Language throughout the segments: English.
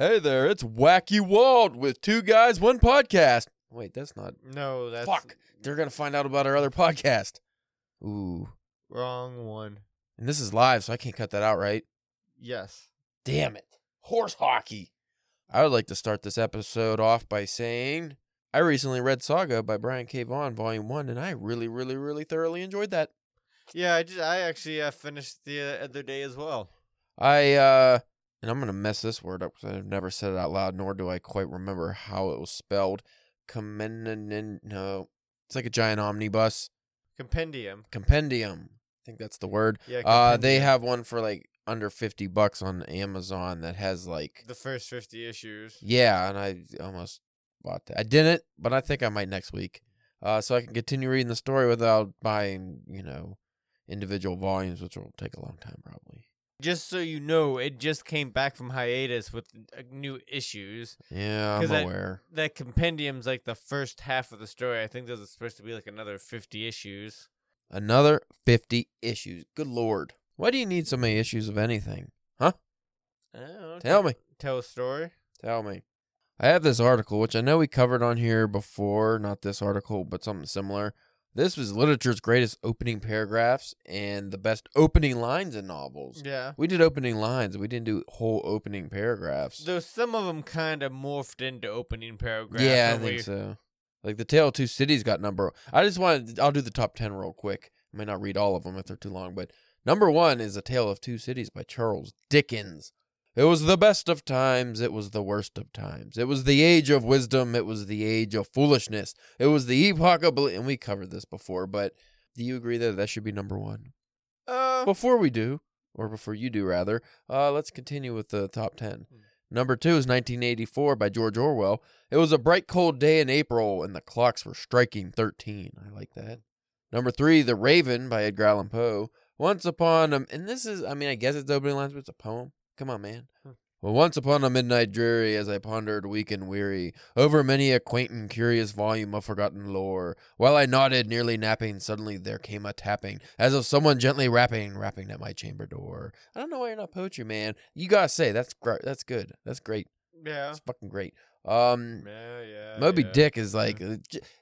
Hey there, it's Wacky Walt with two guys, one podcast. Wait, that's not. No, that's Fuck. They're going to find out about our other podcast. Ooh. wrong one. And this is live, so I can't cut that out, right? Yes. Damn it. Horse hockey. I would like to start this episode off by saying I recently read Saga by Brian K. Vaughan, Volume 1, and I really, really, really thoroughly enjoyed that. Yeah, I just I actually uh, finished the uh, other day as well. I, uh, and I'm going to mess this word up because I've never said it out loud, nor do I quite remember how it was spelled. Comenin, no. It's like a giant omnibus. Compendium. Compendium. I think that's the word. Yeah. Uh, they have one for like under 50 bucks on Amazon that has like the first fifty issues. Yeah, and I almost bought that. I didn't, but I think I might next week. Uh, so I can continue reading the story without buying, you know, individual volumes, which will take a long time probably. Just so you know, it just came back from hiatus with uh, new issues. Yeah, I'm that- aware. That compendium's like the first half of the story. I think there's supposed to be like another fifty issues. Another 50 issues. Good lord. Why do you need so many issues of anything? I don't know, Tell me. Tell a story. Tell me. I have this article, which I know we covered on here before, not this article, but something similar. This was literature's greatest opening paragraphs and the best opening lines in novels. Yeah. We did opening lines. We didn't do whole opening paragraphs. Though some of them kind of morphed into opening paragraphs. yeah, I think we- so. Like the Tale of Two Cities got number. I just wanted. I'll do the top ten real quick. I may not read all of them if they're too long, but number one is A Tale of Two Cities by Charles Dickens. It was the best of times. It was the worst of times. It was the age of wisdom. It was the age of foolishness. It was the epoch of. bel- And we covered this before, but do you agree that that should be number one? Uh, Before we do, or before you do, rather, uh, let's continue with the top 10. Hmm. Number two is 1984 by George Orwell. It was a bright, cold day in April, and the clocks were striking 13. I like that. Number three, The Raven by Edgar Allan Poe. Once upon a, and this is, I mean, I guess it's opening lines, but it's a poem. Come on, man. Hmm. Well, once upon a midnight dreary, as I pondered weak and weary over many a quaint and curious volume of forgotten lore, while I nodded, nearly napping, suddenly there came a tapping, as of someone gently rapping, rapping at my chamber door. I don't know why you're not poetry, man. You gotta say that's great. That's good. That's great. yeah. That's fucking great. Um, Yeah, yeah. Moby yeah. Dick is like, uh,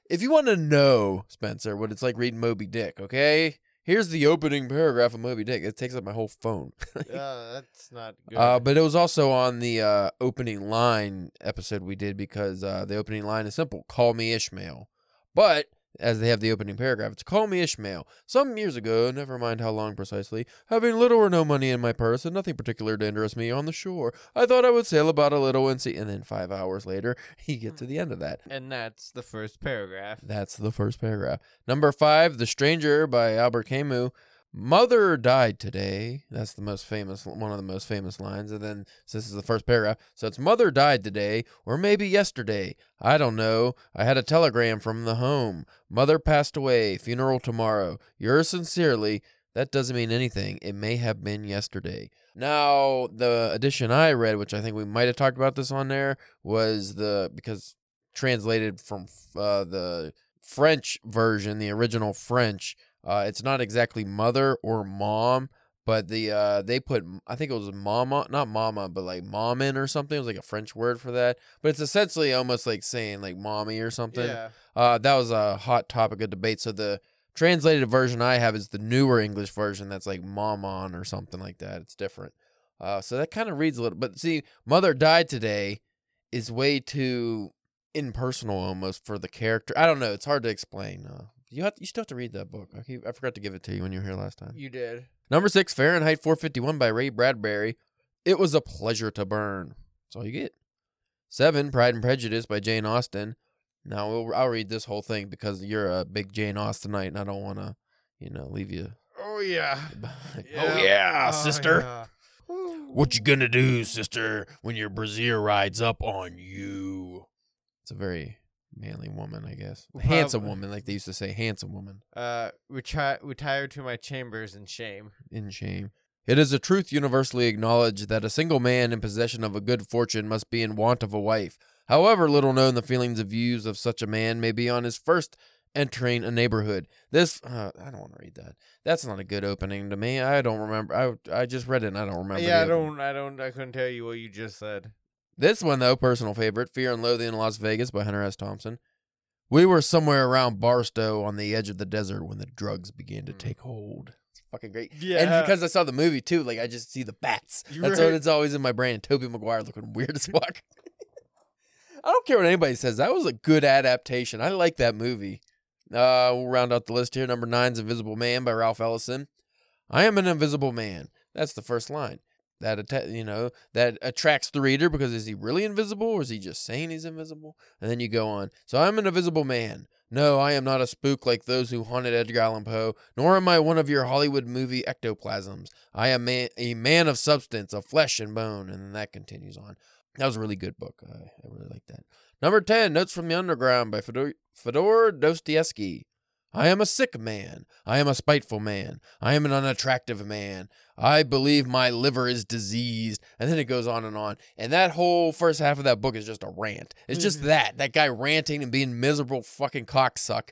if you want to know, Spencer, what it's like reading Moby Dick, okay? Here's the opening paragraph of Moby Dick. It takes up my whole phone. Yeah, that's not good. Uh, but it was also on the uh, opening line episode we did because uh, the opening line is simple call me Ishmael. But as they have the opening paragraph, it's call me Ishmael. Some years ago, never mind how long precisely, having little or no money in my purse and nothing particular to interest me on the shore, I thought I would sail about a little and see. And then five hours later, you get to the end of that. and that's the first paragraph. That's the first paragraph. Number five, The Stranger by Albert Camus. Mother died today. That's the most famous, one of the most famous lines. And then, so this is the first paragraph. So it's Mother died today, or maybe yesterday. I don't know. I had a telegram from the home. Mother passed away. Funeral tomorrow. Yours sincerely. That doesn't mean anything. It may have been yesterday. Now, the edition I read, which I think we might have talked about this on there, was the because translated from uh, the French version, the original French. Uh, it's not exactly mother or mom, but the uh, they put I think it was mama, not mama, but like mommin or something. It was like a French word for that, but it's essentially almost like saying like mommy or something. Yeah. Uh, that was a hot topic of debate. So the translated version I have is the newer English version that's like momon or something like that. It's different. Uh, so that kind of reads a little. But see, mother died today is way too impersonal almost for the character. I don't know. It's hard to explain. Uh, you have you still have to read that book. I, keep, I forgot to give it to you when you were here last time. You did. Number six, Fahrenheit 451 by Ray Bradbury. It was a pleasure to burn. That's all you get. Seven, Pride and Prejudice by Jane Austen. Now we'll, I'll read this whole thing because you're a big Jane Austenite, and I don't want to, you know, leave you. Oh yeah. Oh yeah, Oh, sister. yeah. What you gonna do, sister, when your brazier rides up on you? It's a very manly woman, I guess. Well, handsome woman, like they used to say, handsome woman. Uh, retire retire to my chambers in shame. in shame. It is a truth universally acknowledged that a single man in possession of a good fortune must be in want of a wife. However little known the feelings and views of such a man may be on his first entering a neighborhood. This uh, I don't want to read that. That's not a good opening to me. I don't remember. I I just read it and I don't remember. yeah, I don't, I don't, I couldn't tell you what you just said. This one, though, personal favorite Fear and Loathing in Las Vegas by Hunter S. Thompson. We were somewhere around Barstow on the edge of the desert when the drugs began to Mm. take hold. It's fucking great. Yeah. And because I saw the movie too, like I just see the bats. You're That's right. what it's always in my brain. Tobey Maguire looking weird as fuck. I don't care what anybody says. That was a good adaptation. I like that movie. Uh, we'll round out the list here. Number nine's Invisible Man by Ralph Ellison. I am an invisible man. That's the first line. That atta- you know that attracts the reader because is he really invisible or is he just saying he's invisible? And then you go on. So I'm an invisible man. No, I am not a spook like those who haunted Edgar Allan Poe, nor am I one of your Hollywood movie ectoplasms. I am man, a man of substance, of flesh and bone. And then that continues on. That was a really good book. I, I really like that. Number 10, Notes from the Underground by Fedor, Fedor Dostoevsky. I am a sick man. I am a spiteful man. I am an unattractive man. I believe my liver is diseased. And then it goes on and on. And that whole first half of that book is just a rant. It's just Mhm. that. That guy ranting and being miserable fucking cocksuck.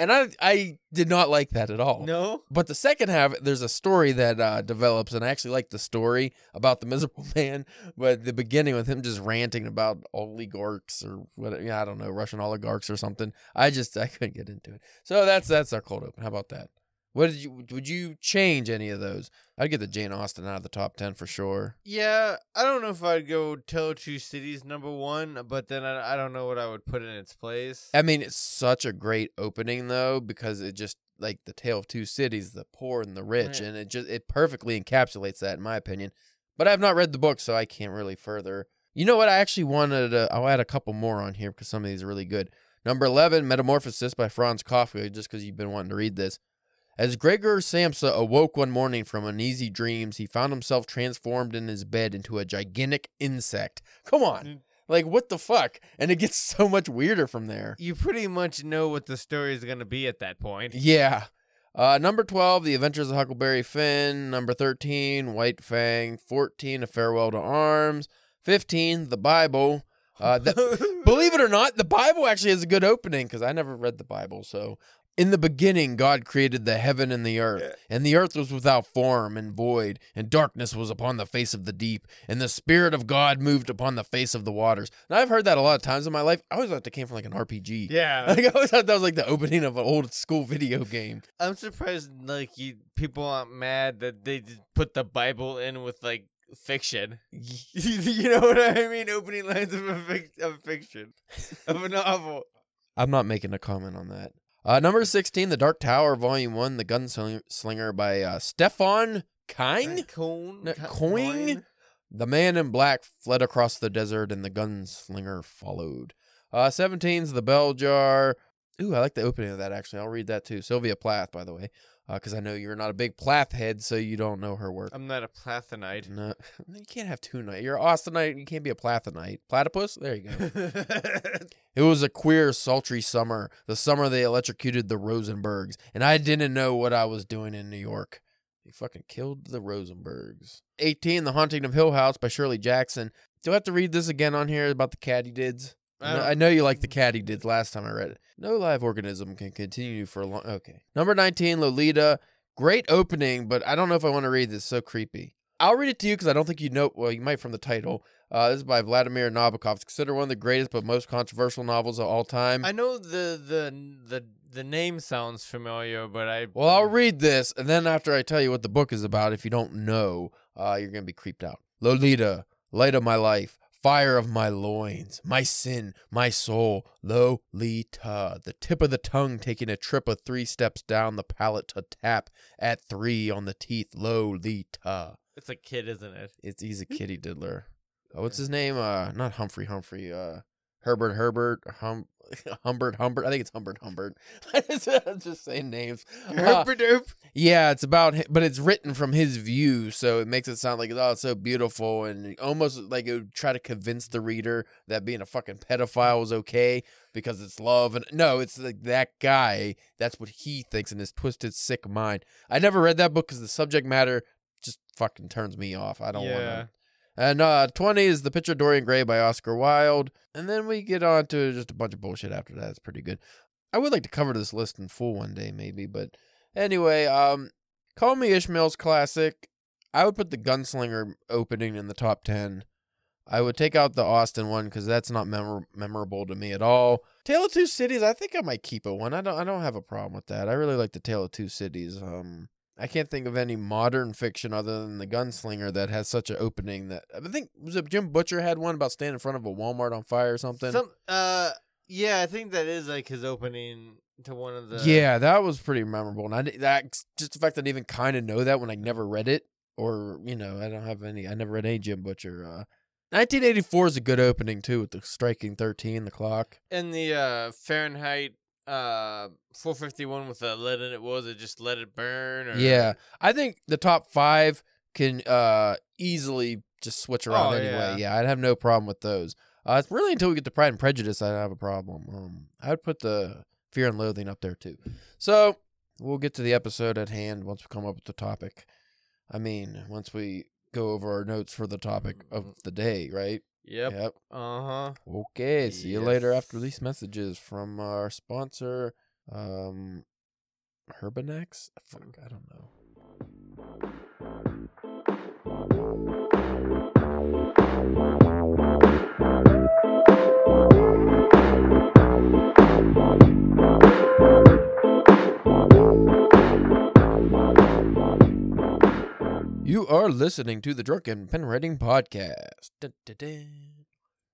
And I I did not like that at all. No. But the second half, there's a story that uh, develops, and I actually like the story about the miserable man. But the beginning with him just ranting about oligarchs or what yeah, I don't know, Russian oligarchs or something. I just I couldn't get into it. So that's that's our cold open. How about that? What did you would you change any of those? I'd get the Jane Austen out of the top ten for sure. Yeah, I don't know if I'd go Tell Two Cities number one, but then I, I don't know what I would put in its place. I mean, it's such a great opening though because it just like the tale of two cities, the poor and the rich, Right. and it just it perfectly encapsulates that in my opinion. But I've not read the book, so I can't really further. You know what? I actually wanted to. I'll add a couple more on here because some of these are really good. Number eleven, Metamorphosis by Franz Kafka, just because you've been wanting to read this. As Gregor Samsa awoke one morning from uneasy dreams, he found himself transformed in his bed into a gigantic insect. Come on. Mm. Like, what the fuck? And it gets so much weirder from there. You pretty much know what the story is going to be at that point. Yeah. Uh, number 12, The Adventures of Huckleberry Finn. Number 13, White Fang. 14, A Farewell to Arms. 15, The Bible. Uh, the, believe it or not, the Bible actually has a good opening because I never read the Bible. So, in the beginning, God created the heaven and the earth, and the earth was without form and void, and darkness was upon the face of the deep, and the Spirit of God moved upon the face of the waters. Now, I've heard that a lot of times in my life. I always thought that came from like an RPG. yeah, Like, I always thought that was like the opening of an old school video game. I'm surprised like you people aren't mad that they put the Bible in with like fiction. you know what I mean? Opening lines of a fic- of fiction of a novel. I'm not making a comment on that. Uh, number 16, The Dark Tower, Volume 1, The Gunslinger by uh, Stefan Kine. Coin, No, Coin? The man in black fled across the desert and the gunslinger followed. Uh, 17's The Bell Jar. Ooh, I like the opening of that actually. I'll read that too. Sylvia Plath, by the way, Uh, because I know you're not a big Plath head, so you don't know her work. I'm not a plathanite. No, you can't have two night. You're Austenite. You can't be a Plathanite. Platypus. There you go. It was a queer, sultry summer, the summer they electrocuted the Rosenbergs, and I didn't know what I was doing in New York. They fucking killed the Rosenbergs. 18, The Haunting of Hill House by Shirley Jackson. Do I have to read this again on here about the katydids? I know, I know you like the katydid last time I read it. No live organism can continue for a long. Okay. Number 19, Lolita. Great opening, but I don't know if I want to read this. It's so creepy. I'll read it to you because I don't think you know. Well, you might from the title. Uh, this is by Vladimir Nabokov. It's considered one of the greatest but most controversial novels of all time. I know the the the the name sounds familiar, but I well, I'll read this, and then after I tell you what the book is about, if you don't know, uh, you're gonna be creeped out. Lolita, light of my life, fire of my loins, my sin, my soul, Lolita, the tip of the tongue taking a trip of three steps down the palate to tap at three on the teeth, Lolita. it's a kid, isn't it? It's he's a kitty diddler. Uh, what's his name? Uh, not Humphrey Humphrey. Uh, Herbert Herbert hum, Humbert Humbert. I think it's Humbert Humbert. I'm just saying names. Uh, yeah, it's about, but it's written from his view, so it makes it sound like oh, it's so beautiful, and almost like it would try to convince the reader that being a fucking pedophile was okay because it's love. And no, it's like that guy. That's what he thinks in his twisted, sick mind. I never read that book because the subject matter just fucking turns me off. I don't want to. And uh, 20 is The Picture of Dorian Gray by Oscar Wilde. And then we get on to just a bunch of bullshit after that. It's pretty good. I would like to cover this list in full one day, maybe. But anyway, um, Call Me Ishmael's classic. I would put The Gunslinger opening in the top 10. I would take out the Austen one because that's not memor- memorable to me at all. Tale of Two Cities, I think I might keep it one. I don't I don't have a problem with that. I really like the Tale of Two Cities. Um, I can't think of any modern fiction other than the Gunslinger that has such an opening that I think was it Jim Butcher had one about standing in front of a Walmart on fire or something. Some, uh, yeah, I think that is like his opening to one of the. yeah, that was pretty memorable, and I that just the fact that I even kind of know that when I never read it, or you know, I don't have any. I never read any Jim Butcher. Uh, 1984 is a good opening too, with the striking 13, the clock. And the uh Fahrenheit uh 451 with the lead in it was it just let it burn or Yeah, I think the top five can uh easily just switch around Oh, anyway. yeah. Yeah. I'd have no problem with those. Uh, it's really until we get to Pride and Prejudice, I'd have a problem. Um, I'd put the Fear and Loathing up there too. So we'll get to the episode at hand once we come up with the topic. I mean, once we go over our notes for the topic of the day, right? Yep. Yep. Uh-huh. Okay. See you later after these messages from our sponsor, um, Herbanex. Fuck, I don't know. You are listening to the Drunken Pen Writing Podcast. Dun, dun, dun.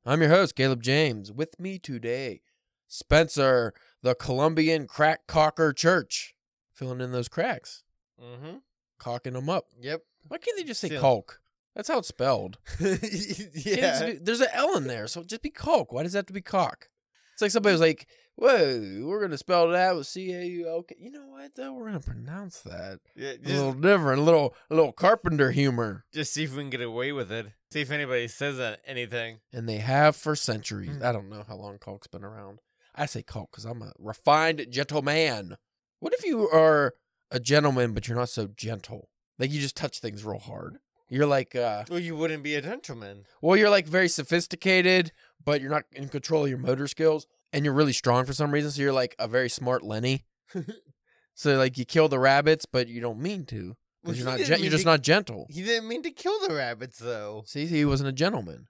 I'm your host, Caleb James. With me today, Spencer, the Colombian crack cocker church. Filling in those cracks, Mm-hmm. cocking them up. Yep. Why can't they just say caulk? That's how it's spelled. Yeah. be- there's an L in there, so just be caulk. Why does that have to be cock? It's like somebody was like, "Whoa, we're gonna spell that with C A U L K." You know what? Though we're gonna pronounce that yeah a little different, a little, a little carpenter humor. just see if we can get away with it. See if anybody says that, anything. and they have for centuries. Mm. I don't know how long caulk's been around. I say caulk because I'm a refined gentleman. What if you are a gentleman but you're not so gentle? Like you just touch things real hard. You're like, uh, Well, you wouldn't be a gentleman. well, you're like very sophisticated, but you're not in control of your motor skills, and you're really strong for some reason. So you're like a very smart Lenny. so like you kill the rabbits, but you don't mean to. Well, you're not, didn't gen- you're just to- not gentle. He didn't mean to kill the rabbits, though. See, he wasn't a gentleman.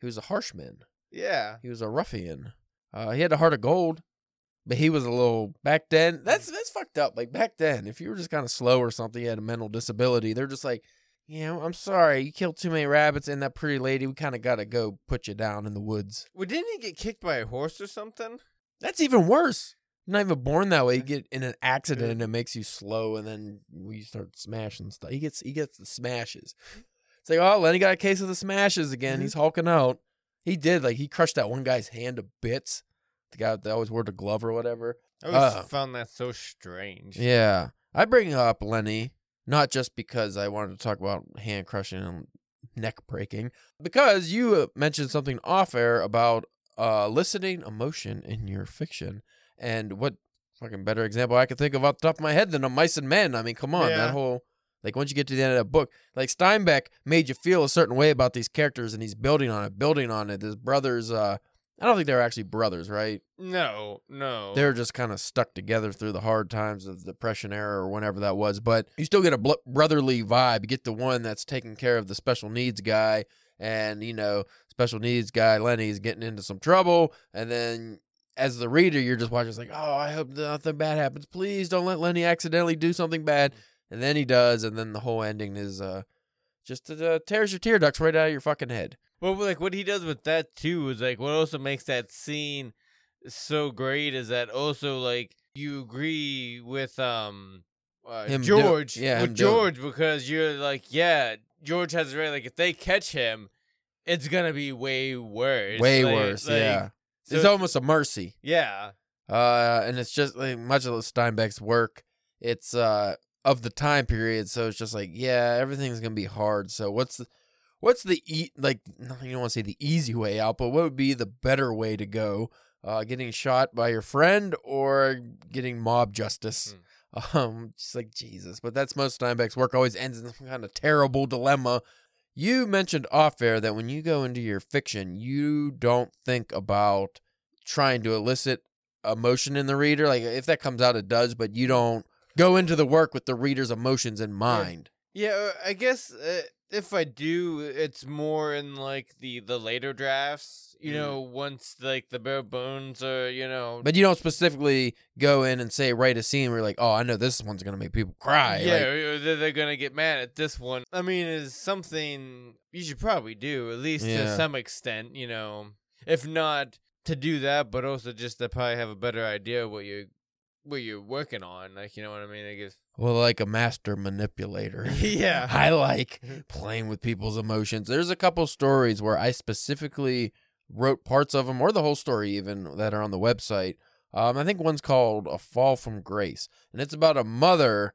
He was a harsh man. Yeah. He was a ruffian. Uh, he had a heart of gold, but he was a little back then. That's that's fucked up. Like back then, if you were just kind of slow or something, you had a mental disability. They're just like, you know, I'm sorry, you killed too many rabbits and that pretty lady. We kind of got to go put you down in the woods. Well, didn't he get kicked by a horse or something? That's even worse. You're not even born that way. You get in an accident and it makes you slow, and then we start smashing stuff. He gets he gets the smashes. It's like, oh, Lenny got a case of the smashes again. He's hulking out. He did like he crushed that one guy's hand to bits. The guy that always wore the glove or whatever. I always Uh. found that so strange. Yeah, I bring up Lenny not just because I wanted to talk about hand crushing and neck breaking, because you mentioned something off air about uh, eliciting emotion in your fiction, and what fucking better example I could think of off the top of my head than a Mice and Men. I mean, come on, Yeah. that whole like once you get to the end of that book, like Steinbeck made you feel a certain way about these characters, and he's building on it, building on it. His brothers, uh, I don't think they were actually brothers, right? No, no. They're just kind of stuck together through the hard times of the Depression era or whenever that was. But you still get a bl- brotherly vibe. You get the one that's taking care of the special needs guy, and you know, special needs guy Lenny's getting into some trouble, and then. As the reader, you're just watching. It's like, oh, I hope nothing bad happens. Please don't let Lenny accidentally do something bad. And then he does, and then the whole ending is uh, just uh, tears your tear ducts right out of your fucking head. Well, like what he does with that too is like what also makes that scene so great is that also like you agree with um uh, Him do- George yeah, with George because you're like yeah George has it right like if they catch him it's gonna be way worse Way Like- worse, like, yeah. so it's almost a mercy. yeah Uh, and it's just like much of Steinbeck's work. It's uh of the time period, so it's just like yeah, everything's gonna be hard. So what's the what's the e like? You don't want to say the easy way out, but what would be the better way to go? Uh, getting shot by your friend or getting mob justice? Um, just like Jesus, but that's most Steinbeck's work. Always ends in some kind of terrible dilemma. You mentioned off air that when you go into your fiction, you don't think about trying to elicit emotion in the reader. Like if that comes out, it does, but you don't go into the work with the reader's emotions in mind. yeah uh, I guess uh, if I do, it's more in like the the later drafts. You Mm. know, once like the bare bones are, you know, But you don't specifically go in and say write a scene where you're like, oh, I know this one's gonna make people cry. yeah, Like, or they're, they're gonna get mad at this one. I mean, is something you should probably do at least to some extent. You know, if not to do that, but also just to probably have a better idea what you what you're working on. Like, you know what I mean? I guess. well, like a master manipulator. yeah. I like playing with people's emotions. There's a couple stories where I specifically wrote parts of them, or the whole story even, that are on the website. Um, I think one's called "A Fall from Grace," and it's about a mother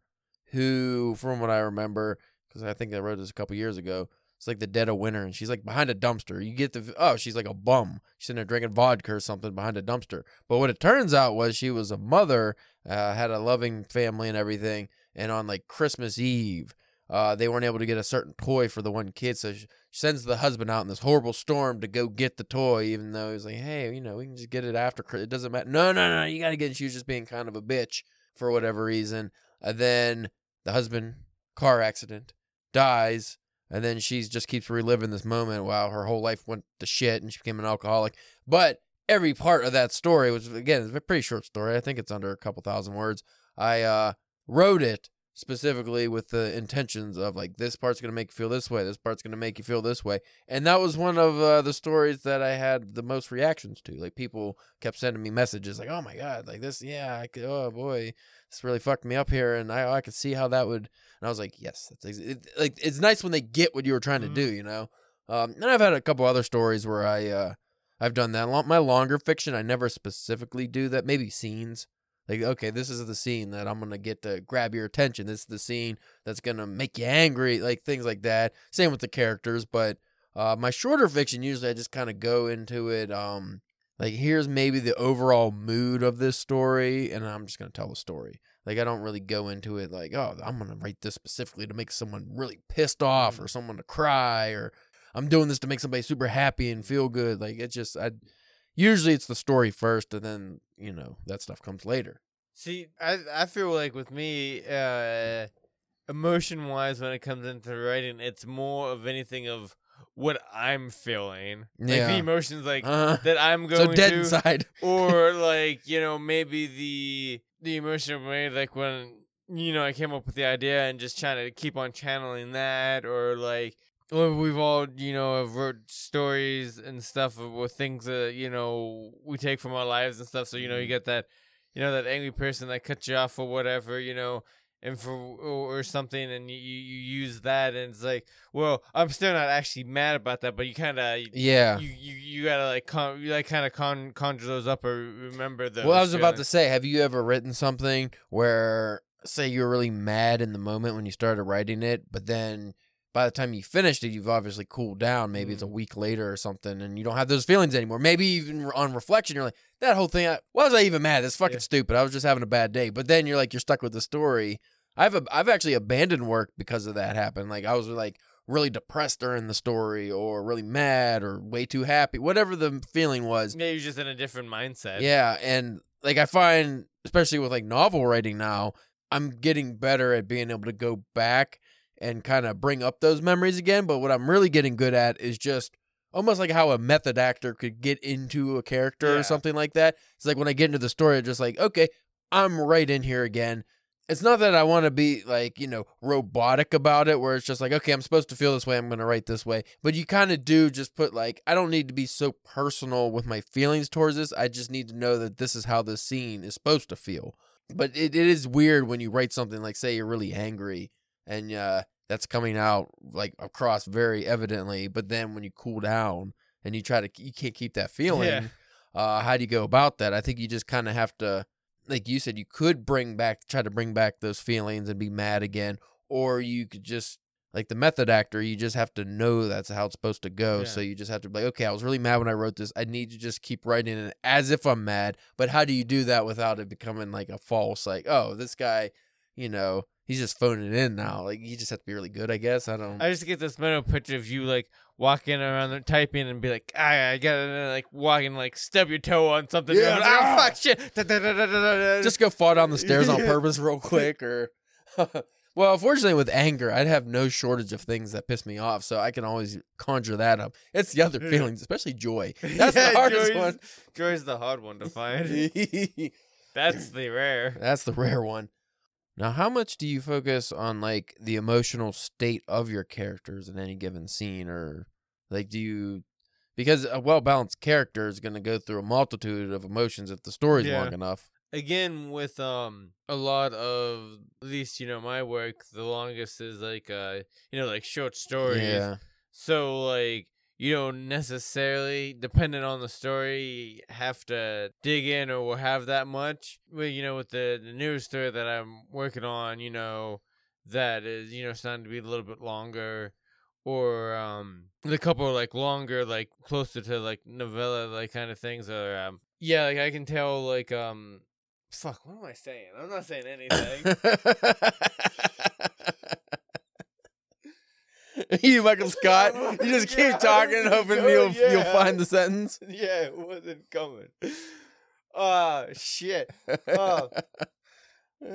who, from what I remember, because I think I wrote this a couple years ago. It's like the dead of winter, and she's like behind a dumpster. You get the oh, she's like a bum. She's sitting there drinking vodka or something behind a dumpster. But what it turns out was she was a mother, uh, had a loving family and everything. And on like Christmas Eve, uh, they weren't able to get a certain toy for the one kid, so she sends the husband out in this horrible storm to go get the toy, even though he's like, "Hey, you know, we can just get it after. It doesn't matter." No, no, no, you got to get. it. She was just being kind of a bitch for whatever reason. And then the husband, car accident, dies, and then she just keeps reliving this moment. while her whole life went to shit, and she became an alcoholic. But every part of that story was again, it's a pretty short story. I think it's under a couple thousand words. I uh, wrote it specifically with the intentions of like this part's gonna make you feel this way, this part's gonna make you feel this way, and that was one of uh, the stories that I had the most reactions to. Like people kept sending me messages like, "Oh my god, like this, yeah, I could, oh boy, this really fucked me up here," and I I could see how that would. And I was like, "Yes, that's ex- it, like it's nice when they get what you were trying Mhm. to do, you know." Um, and I've had a couple other stories where I uh, I've done that. My longer fiction, I never specifically do that. Maybe scenes. Like, okay, this is the scene that I'm gonna get to grab your attention. This is the scene that's gonna make you angry, like things like that. Same with the characters, but uh, my shorter fiction usually I just kind of go into it. Um, like here's maybe the overall mood of this story, and I'm just gonna tell the story. Like I don't really go into it like, oh, I'm gonna write this specifically to make someone really pissed off or someone to cry, or I'm doing this to make somebody super happy and feel good. Like it's just I. Usually it's the story first, and then you know that stuff comes later. See, I I feel like with me, uh, emotion wise, when it comes into writing, it's more of anything of what I'm feeling. Like Yeah. the emotions, like Uh, that I'm so going dead to, inside. or like you know maybe the the emotion of me, like when you know I came up with the idea and just trying to keep on channeling that, or like. Well, we've all, you know, have wrote stories and stuff with things that you know we take from our lives and stuff. So you know, you Mhm. get that you know that angry person that cuts you off or whatever you know and for or, or something and you, you use that and it's like well i'm still not actually mad about that but you kind of Yeah. you, you you gotta like con- you like kind of con- conjure those up or remember those Well, I was about to say, have you ever written something where, say, you were really mad in the moment when you started writing it, but then by the time you finished it, you've obviously cooled down. Maybe it's a mm-hmm. week later or something, and you don't have those feelings anymore. Maybe even on reflection, you're like, that whole thing, I, why was I even mad? That's fucking Yeah. stupid. I was just having a bad day. But then you're like, you're stuck with the story. I've ab- I've actually abandoned work because of that happened. Like I was like really depressed during the story, or really mad, or way too happy, whatever the feeling was. yeah you're just in a different mindset Yeah, and like I find, especially with like novel writing now, I'm getting better at being able to go back and kind of bring up those memories again. But what I'm really getting good at is just almost like how a method actor could get into a character Yeah. or something like that. It's like when I get into the story, I'm just like, okay, I'm right in here again. It's not that I want to be like, you know, robotic about it, where it's just like, okay, I'm supposed to feel this way, I'm going to write this way. But you kind of do just put like, I don't need to be so personal with my feelings towards this. I just need to know that this is how this scene is supposed to feel. But it, it is weird when you write something like, say, you're really angry and uh, that's coming out like across very evidently. But then when you cool down and you try to, you can't keep that feeling. Yeah. Uh, how do you go about that? I think you just kind of have to, like you said, you could bring back, try to bring back those feelings and be mad again, or you could just, like the method actor, you just have to know that's how it's supposed to go. Yeah. So you just have to be like, okay, I was really mad when I wrote this. I need to just keep writing it as if I'm mad. But how do you do that without it becoming like a false, like, oh, this guy, you know, he's just phoning in now. Like you just have to be really good, I guess. I don't. I just get this mental picture of you like walking around there typing and be like, ah, I gotta like walking like stub your toe on something. Yeah, like, it's like, "Ah." fuck shit. Da, da, da. just go fall down the stairs on purpose real quick or Well, fortunately, with anger, I'd have no shortage of things that piss me off, so I can always conjure that up. It's the other feelings, especially joy. That's Yeah, the hardest joy's- one. Joy's the hard one to find. That's the rare. That's the rare one. Now, how much do you focus on like the emotional state of your characters in any given scene, or like do you? Because a well balanced character is going to go through a multitude of emotions if the story's Yeah. long enough. Again, with um a lot of at least you know my work, the longest is like uh you know like short stories. Yeah, So like you don't necessarily, depending on the story, have to dig in or will have that much. Well, you know, with the the newer story that I'm working on, you know, that is you know starting to be a little bit longer, or um the couple like longer, like closer to like novella like kind of things. Or um yeah, like I can tell like um fuck, what am I saying? I'm not saying anything. you, Michael Scott, you just keep Yeah, talking, hoping you'll you'll find the sentence. yeah, it wasn't coming. Ah, shit. Oh.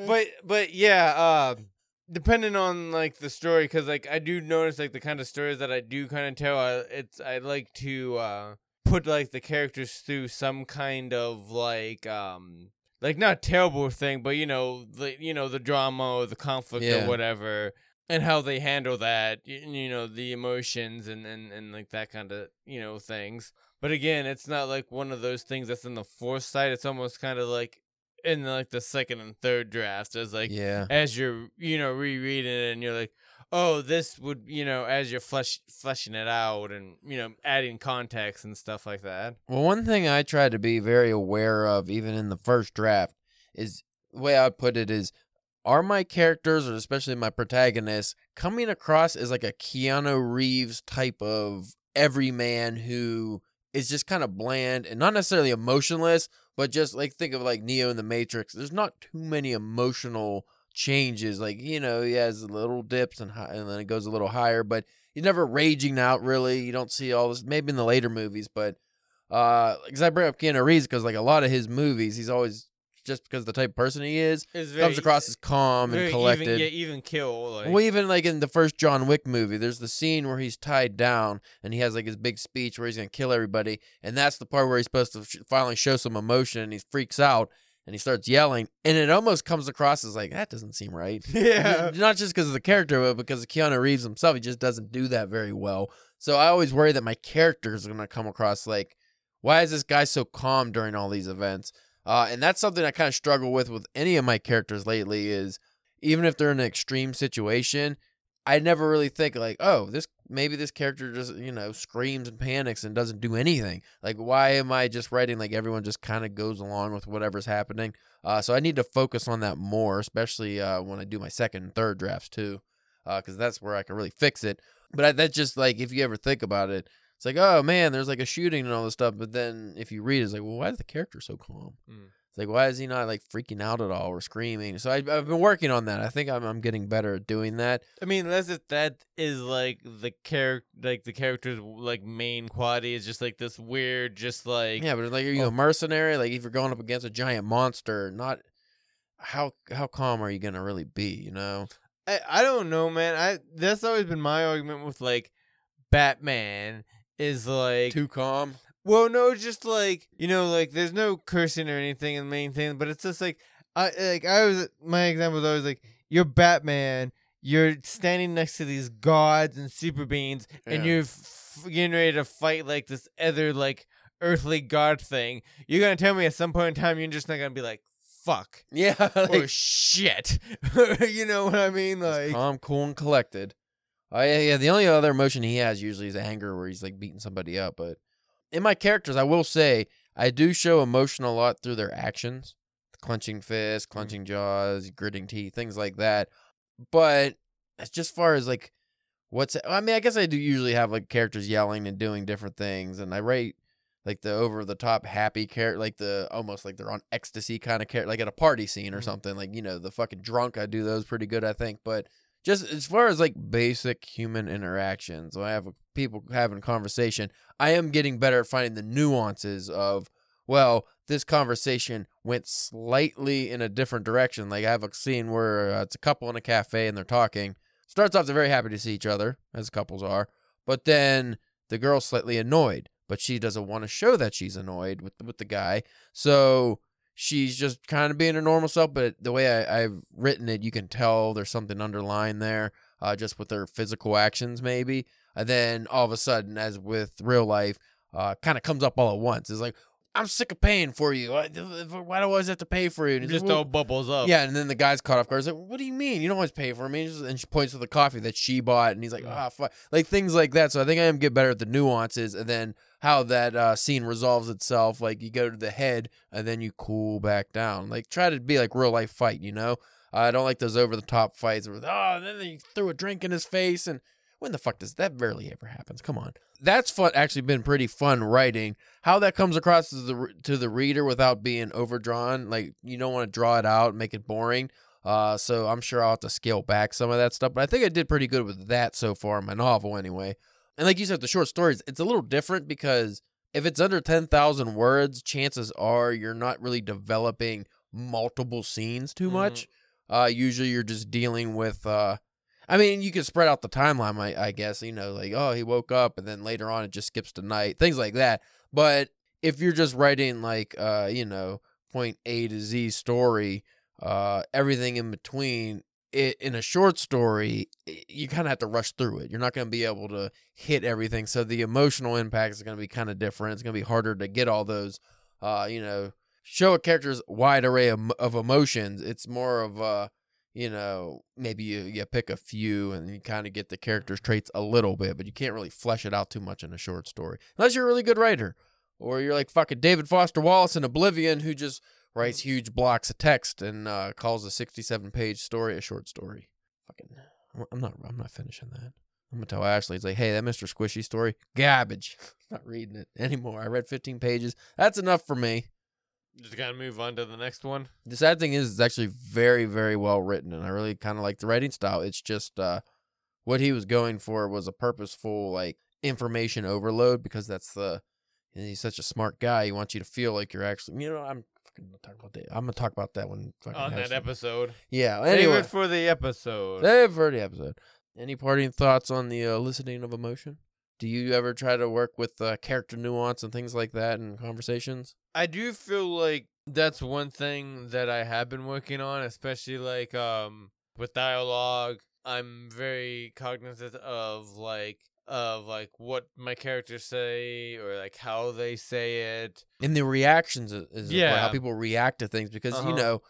but but yeah um depending on like the story because like i do notice like the kind of stories that i do kind of tell I, it's i like to uh put like the characters through some kind of like um like not terrible thing but you know the you know the drama or the conflict Yeah. or whatever and how they handle that you know the emotions and and, and like that kind of you know things. But again it's not like one of those things that's in the foresight. It's almost kind of like in like the second and third drafts as like yeah, as you're you know rereading it and you're like oh this would you know as you're flesh fleshing it out and you know adding context and stuff like that. Well, one thing I try to be very aware of, even in the first draft, is the way I put it is are my characters, or especially my protagonist, coming across as like a Keanu Reeves type of everyman who is just kind of bland and not necessarily emotionless, but just like think of like Neo in the Matrix. There's not too many emotional changes. Like, you know, he has little dips and, high, and then it goes a little higher, but he's never raging out really. You don't see all this, maybe in the later movies, but uh, because I bring up Keanu Reeves because like a lot of his movies, he's always just because the type of person he is it's comes across as calm and collected. even, yeah, even kill like Well, even like in the first John Wick movie, there's the scene where he's tied down and he has like his big speech where he's gonna kill everybody, and that's the part where he's supposed to sh- finally show some emotion, and he freaks out and he starts yelling, and it almost comes across as like that doesn't seem right. yeah Not just because of the character, but because of Keanu Reeves himself, he just doesn't do that very well. So I always worry that my character is gonna come across like, why is this guy so calm during all these events? Uh, and that's something I kind of struggle with with any of my characters lately. Is even if they're in an extreme situation, I never really think like, oh, this maybe this character just you know screams and panics and doesn't do anything. Like, why am I just writing like everyone just kind of goes along with whatever's happening? Uh, so I need to focus on that more, especially uh, when I do my second and third drafts too, because that's where I can really fix it. But I, that's just like if you ever think about it, it's like, oh man, there's like a shooting and all this stuff. But then if you read, it's like, well, why is the character so calm? Mm. It's like, why is he not like freaking out at all or screaming? So I, I've been working on that. I think I'm, I'm getting better at doing that. i mean that's if that is like the character like the character's like main quality is just like this weird just like Yeah, but like, are you Oh. a mercenary? Like, if you're going up against a giant monster, not how how calm are you gonna really be? You know? I, I don't know, man. I that's always been my argument with like Batman is like Too calm. well, no, just like you know, like there's no cursing or anything in the main thing, but it's just like I like I was my example was always like you're Batman, you're standing next to these gods and super beings, and you're f- getting ready to fight like this other like earthly god thing. You're gonna tell me at some point in time you're just not gonna be like fuck Yeah, or shit. you know what I mean? Like calm, cool, and collected. Oh yeah, yeah. The only other emotion he has usually is anger, where he's like beating somebody up. But in my characters, I will say I do show emotion a lot through their actions, clenching fists, clenching jaws, gritting teeth, things like that. But as just far as like what's, I mean, I guess I do usually have like characters yelling and doing different things, and I rate like the over the top happy character, like the almost like they're on ecstasy kind of character, like at a party scene or Mhm. something. Like you know the fucking drunk, I do those pretty good, I think. But just as far as like basic human interactions, I have people having conversation, I am getting better at finding the nuances of, well, this conversation went slightly in a different direction. Like I have a scene where uh, it's a couple in a cafe and they're talking. Starts off they're very happy to see each other, as couples are, but then the girl's slightly annoyed, but she doesn't want to show that she's annoyed with with the guy. So she's just kind of being her normal self. But the way I, I've written it, you can tell there's something underlying there, uh, just with her physical actions, maybe. And then all of a sudden, as with real life, uh, kind of comes up all at once. It's like, I'm sick of paying for you. Why, why do I always have to pay for you? And It just like, all bubbles up. yeah, and then the guy's caught off guard. He's like, "What do you mean? You don't always pay for me?" And she points to the coffee that she bought, and he's like. "Ah, fuck," like things like that. So I think I am get better at the nuances, and then how that uh, scene resolves itself. Like you go to the head, and then you cool back down. Like try to be like real life fight. You know, I don't like those over the top fights where oh, and then they threw a drink in his face, and when the fuck does that? Barely ever happens. Come on, that's fun. Actually, been pretty fun writing how that comes across to the to the reader without being overdrawn. Like you don't want to draw it out, make it boring. Uh, so I'm sure I'll have to scale back some of that stuff. But I think I did pretty good with that so far in my novel, anyway. And like you said, the short stories, it's a little different because if it's under ten thousand words, chances are you're not really developing multiple scenes too Mhm. much. Uh, usually you're just dealing with uh. I mean, you can spread out the timeline, I, I guess. You know, like, oh, he woke up, and then later on it just skips to night, things like that. But if you're just writing like uh, you know, point A to Z story, uh, everything in between, it, in a short story, you kind of have to rush through it. You're not going to be able to hit everything, so the emotional impact is going to be kind of different. It's going to be harder to get all those, uh, you know, show a character's wide array of, of emotions. It's more of uh, you know, maybe you, you pick a few and you kind of get the character's traits a little bit, but you can't really flesh it out too much in a short story. Unless you're a really good writer. Or you're like fucking David Foster Wallace in Oblivion who just writes huge blocks of text and uh, calls a 67 page story a short story. Fucking, I'm not, I'm not finishing that. I'm gonna tell Ashley, it's like, hey, that Mr. Squishy story, garbage. not reading it anymore. I read 15 pages. That's enough for me. Just gotta move on to the next one. The sad thing is, it's actually very, very well written, and I really kind of like the writing style. It's just uh, what he was going for was a purposeful like information overload because that's the and he's such a smart guy. He wants you to feel like you're actually, you know, I'm fucking talk about that. I'm gonna talk about that one On that episode. Yeah. Save Anyway, it for the episode. save for the episode. Any parting thoughts on the uh, eliciting of emotion? Do you ever try to work with uh, character nuance and things like that in conversations? I do feel like that's one thing that I have been working on, especially like um with dialogue. I'm very cognizant of like of like what my characters say or like how they say it. and the reactions is, important, how people react to things because you Uh-huh. know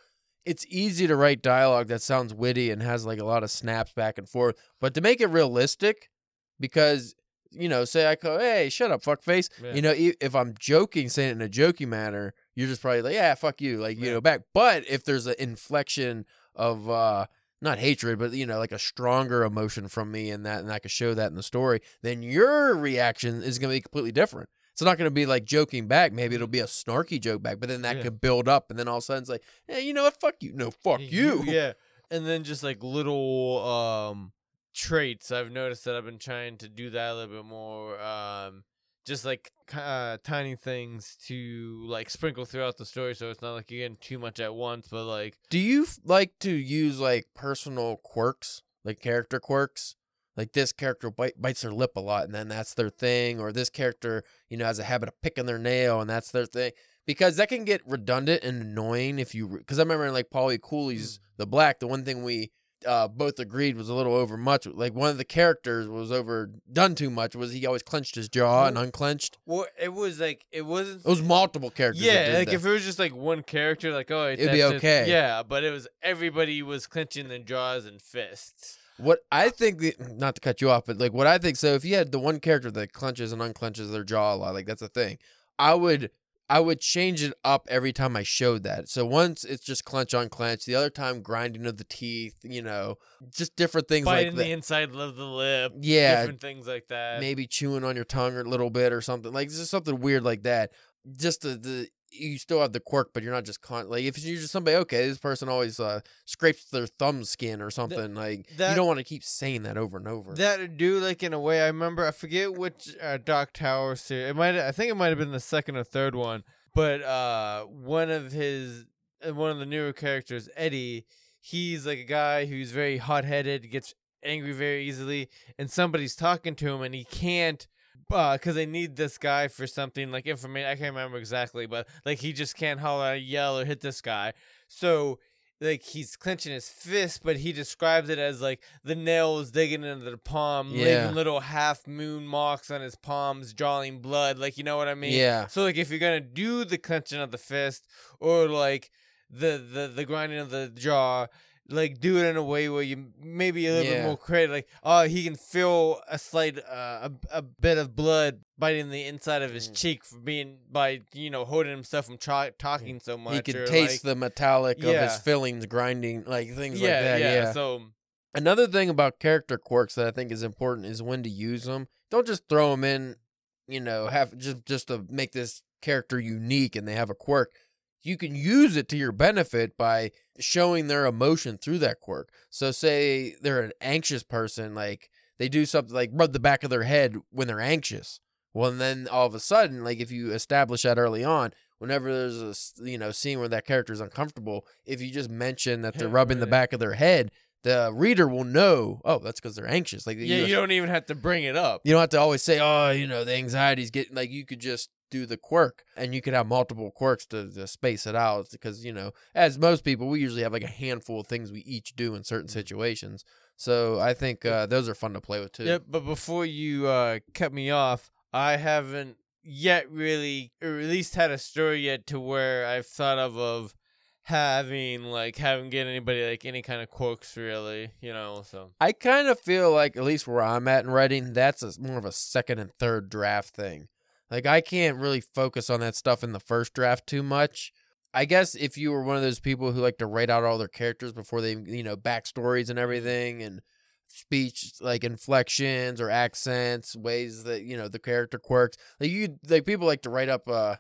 it's easy to write dialogue that sounds witty and has like a lot of snaps back and forth but to make it realistic because you know say i go hey shut up fuck face Yeah. you know if i'm joking saying it in a jokey manner you're just probably like yeah fuck you like you know back but if there's an inflection of uh not hatred, but you know, like a stronger emotion from me, and that, and I could show that in the story. Then your reaction is going to be completely different. It's not going to be like joking back. Maybe it'll be a snarky joke back, but then that Yeah. could build up, and then all of a sudden it's like, hey, you know what? Fuck you. No, fuck you. Yeah. And then just like little um traits. I've noticed that I've been trying to do that a little bit more. Um just like uh, tiny things to like sprinkle throughout the story so it's not like you're getting too much at once, but like Do you f- like to use like personal quirks, like character quirks? Like this character bite, bites their lip a lot, and then that's their thing, or this character, you know, has a habit of picking their nail, and that's their thing. Because that can get redundant and annoying if you. Because I remember in like Paulie Cooley's The Black, the one thing we uh, both agreed was a little over much. Like one of the characters was overdone too much. Was he always clenched his jaw and unclenched? well, it was like it wasn't It was multiple characters. that Yeah, like that. if it was just like one character, like oh, It'd be it. okay. Yeah, but it was everybody was clenching their jaws and fists. What I think, the, not to cut you off, but like what I think. So if you had the one character that clenches and unclenches their jaw a lot, like that's a thing. I would, I would change it up every time I showed that. So once it's just clench on clench, the other time grinding of the teeth, you know, just different things like Biting like the inside of the lip. Yeah, Different things like that. maybe chewing on your tongue a little bit or something like just something weird like that. Just the, the you still have the quirk, but you're not just con like if you're just somebody okay, this person always uh scrapes their thumb skin or something like that- you don't want to keep saying that over and over. That do like in a way. I remember. I forget which uh, Dark Tower series. It might. I think it might have been the second or third one. But uh, one of his, uh, one of the newer characters, Eddie. He's like a guy who's very hot headed, gets angry very easily, and somebody's talking to him, and he can't. Uh, because they need this guy for something like information. I can't remember exactly, but like he just can't holler, yell, or hit this guy. So like he's clenching his fist, but he describes it as like the nails digging into the palm, Yeah. leaving little half moon marks on his palms, drawing blood. Like you know what I mean? yeah. So like if you're gonna do the clenching of the fist or like the the the grinding of the jaw, like do it in a way where you maybe a little bit more creative. Like oh, he can feel a slight uh, a a bit of blood biting the inside of his Mm. cheek for being by you know holding himself from tra- talking so much. He could taste like, the metallic of his fillings grinding, like things yeah, like that. yeah. Yeah. So Another thing about character quirks that I think is important is when to use them. Don't just throw them in, you know, have just just to make this character unique and they have a quirk. You can use it to your benefit by showing their emotion through that quirk. So say they're an anxious person, like they do something like rub the back of their head when they're anxious. Well, and then all of a sudden, like if you establish that early on, whenever there's a you know scene where that character is uncomfortable, if you just mention that they're rubbing the back of their head, the reader will know. Oh, that's because they're anxious. Like yeah, you don't even have to bring it up. you don't have to always say, oh, you know, the anxiety's getting like you could just do the quirk and you could have multiple quirks to, to space it out because, you know, as most people, we usually have like a handful of things we each do in certain situations. So I think uh, those are fun to play with too. Yep, but before you uh, cut me off, I haven't yet really, or at least had a story yet to where I've thought of of having like having get anybody like any kind of quirks really, you know. So I kind of feel like, at least where I'm at in writing, that's a, more of a second and third draft thing. Like, I can't really focus on that stuff in the first draft too much. I guess if you were one of those people who like to write out all their characters before they, you know, backstories and everything and speech like inflections or accents, ways that, you know, the character quirks. Like, you, like, people like to write up, uh,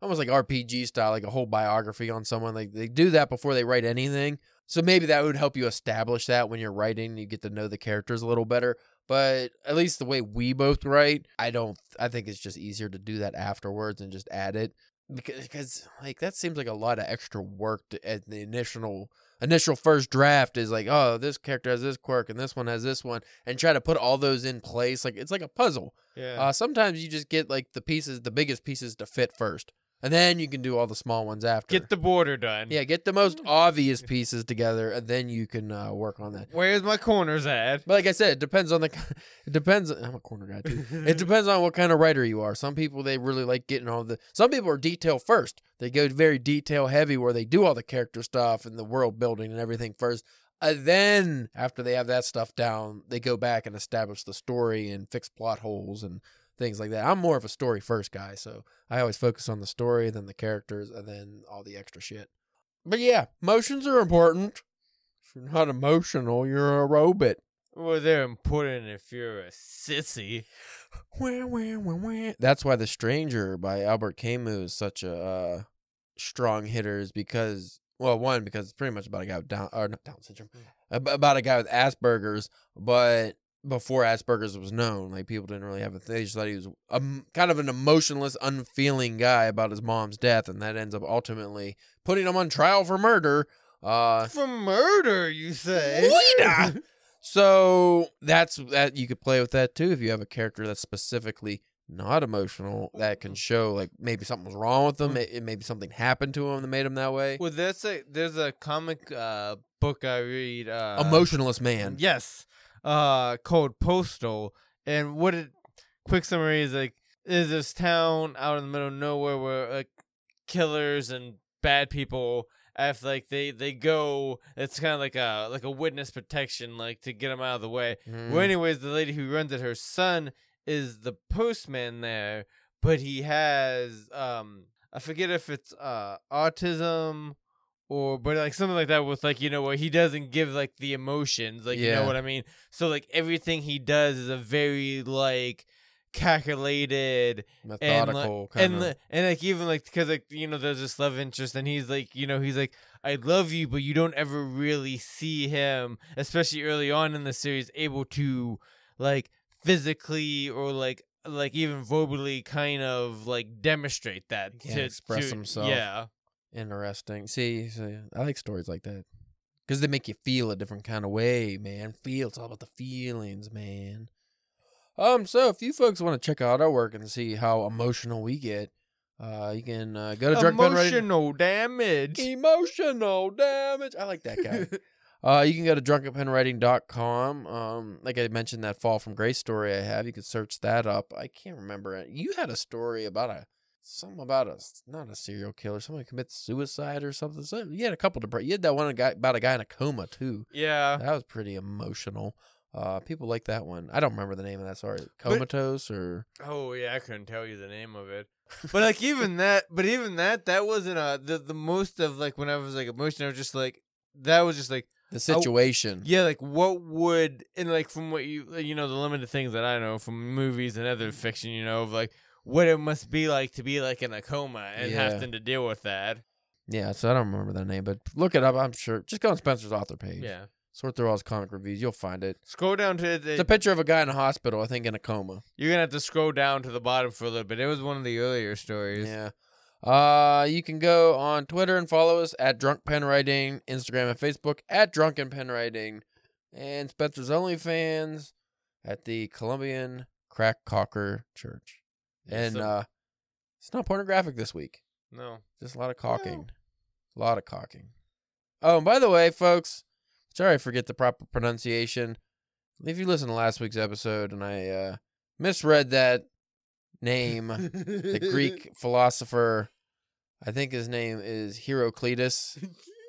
almost like RPG style, like a whole biography on someone. Like, they do that before they write anything. So maybe that would help you establish that when you're writing, you get to know the characters a little better. But at least the way we both write, I don't. I think it's just easier to do that afterwards and just add it because, because like that seems like a lot of extra work to, at the initial initial first draft is like, oh, this character has this quirk and this one has this one, and try to put all those in place. Like it's like a puzzle. yeah, Uh, sometimes you just get like the pieces, the biggest pieces to fit first, and then you can do all the small ones after. get the border done. Yeah, get the most obvious pieces together, and then you can uh, work on that. Where's my corners at? But like I said, it depends on the. It depends. I'm a corner guy too. It depends on what kind of writer you are. Some people they really like getting all the. Some people are detail first. They go very detail heavy, where they do all the character stuff and the world building and everything first. And then after they have that stuff down, they go back and establish the story and fix plot holes and things like that. I'm more of a story first guy, so I always focus on the story, then the characters, and then all the extra shit. But yeah, motions are important. If you're not emotional, you're a robot. Well, they're important if you're a sissy. Wah, wah, wah, wah. That's why The Stranger by Albert Camus is such a uh, strong hitter, is because, well, one, because it's pretty much about a guy with Down, or not Down syndrome, ab- about a guy with Asperger's, but before Asperger's was known, like people didn't really have a thing. They just thought he was a, kind of an emotionless, unfeeling guy about his mom's death, and that ends up ultimately putting him on trial for murder. Uh, For murder, you say? Oida! So that's that you could play with that too if you have a character that's specifically not emotional that can show like maybe something was wrong with them, may- maybe something happened to him that made him that way. well, that's a there's a comic uh, book I read. Uh, Emotionless man. Yes. Uh called Postal. And what it quick summary is like is this town out in the middle of nowhere where like killers and bad people if like they they go it's kind of like a like a witness protection like to get them out of the way Mm. well anyways the lady who runs it her son is the postman there but he has um i forget if it's uh autism or but like something like that with like you know what he doesn't give like the emotions like you know Yeah. what i mean so like everything he does is a very like calculated Methodical and kind of. and, and like even like because like you know there's this love interest and he's like you know he's like I love you but you don't ever really see him especially early on in the series able to like physically or like like even verbally kind of like demonstrate that He can't to express himself. yeah Interesting. See, see, I like stories like that because they make you feel a different kind of way, man. Feel it's all about the feelings, man. Um, so if you folks want to check out our work and see how emotional we get, uh, you can uh, go to Drunk Pen Writing. emotional damage Emotional damage. I like that guy. Uh, you can go to drunkenpenwriting.com. Um, like I mentioned, that Fall from Grace story I have, you can search that up. I can't remember it. You had a story about a something about a not a serial killer, someone commits suicide or something. So you had a couple to You had that one guy about a guy in a coma too. yeah That was pretty emotional. Uh, people like that one. I don't remember the name of that. Sorry, comatose or Oh yeah, I couldn't tell you the name of it. But like even that, but even that, that wasn't a the the most of like when I was like emotional. I was just like that was just like the situation. yeah, like what would and like from what you you know the limited things that I know from movies and other fiction, you know, of like what it must be like to be like in a coma and Yeah. having to deal with that. Yeah, so I don't remember that name, but look it up. I'm sure. Just go on Spencer's author page. Yeah, Sort through all his comic reviews. You'll find it. scroll down to the. It's a picture of a guy in a hospital, I think, in a coma. you're gonna have to scroll down to the bottom for a little bit. It was one of the earlier stories. Yeah. Uh, you can go on Twitter and follow us at Drunk Pen Writing, Instagram and Facebook at Drunken Pen Writing, and Spencer's OnlyFans at the Colombian Crack Cocker Church. Yes, And sir. uh, it's not pornographic this week. No. Just a lot of cocking. A lot of cocking. Oh, and by the way, folks, sorry I forget the proper pronunciation. If you listen to last week's episode and I uh, misread that name, the Greek philosopher, I think his name is Heraclitus.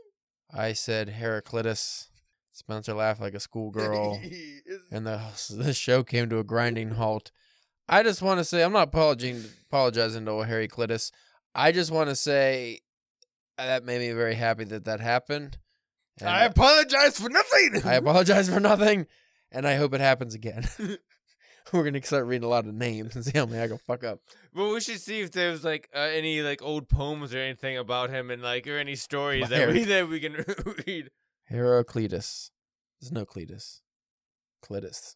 I said Heraclitus. Spencer laughed like a schoolgirl, and the the show came to a grinding halt. I just want to say I'm not apologizing apologizing to Harry Heraclitus. I just want to say that made me very happy that that happened. And I apologize for nothing. I apologize for nothing, and I hope it happens again. We're gonna start reading a lot of names and see how many I can fuck up. Well, we should see if there's like uh, any like old poems or anything about him, and like or any stories that we that we can read. Heraclitus. There's no Cletus. Clitus.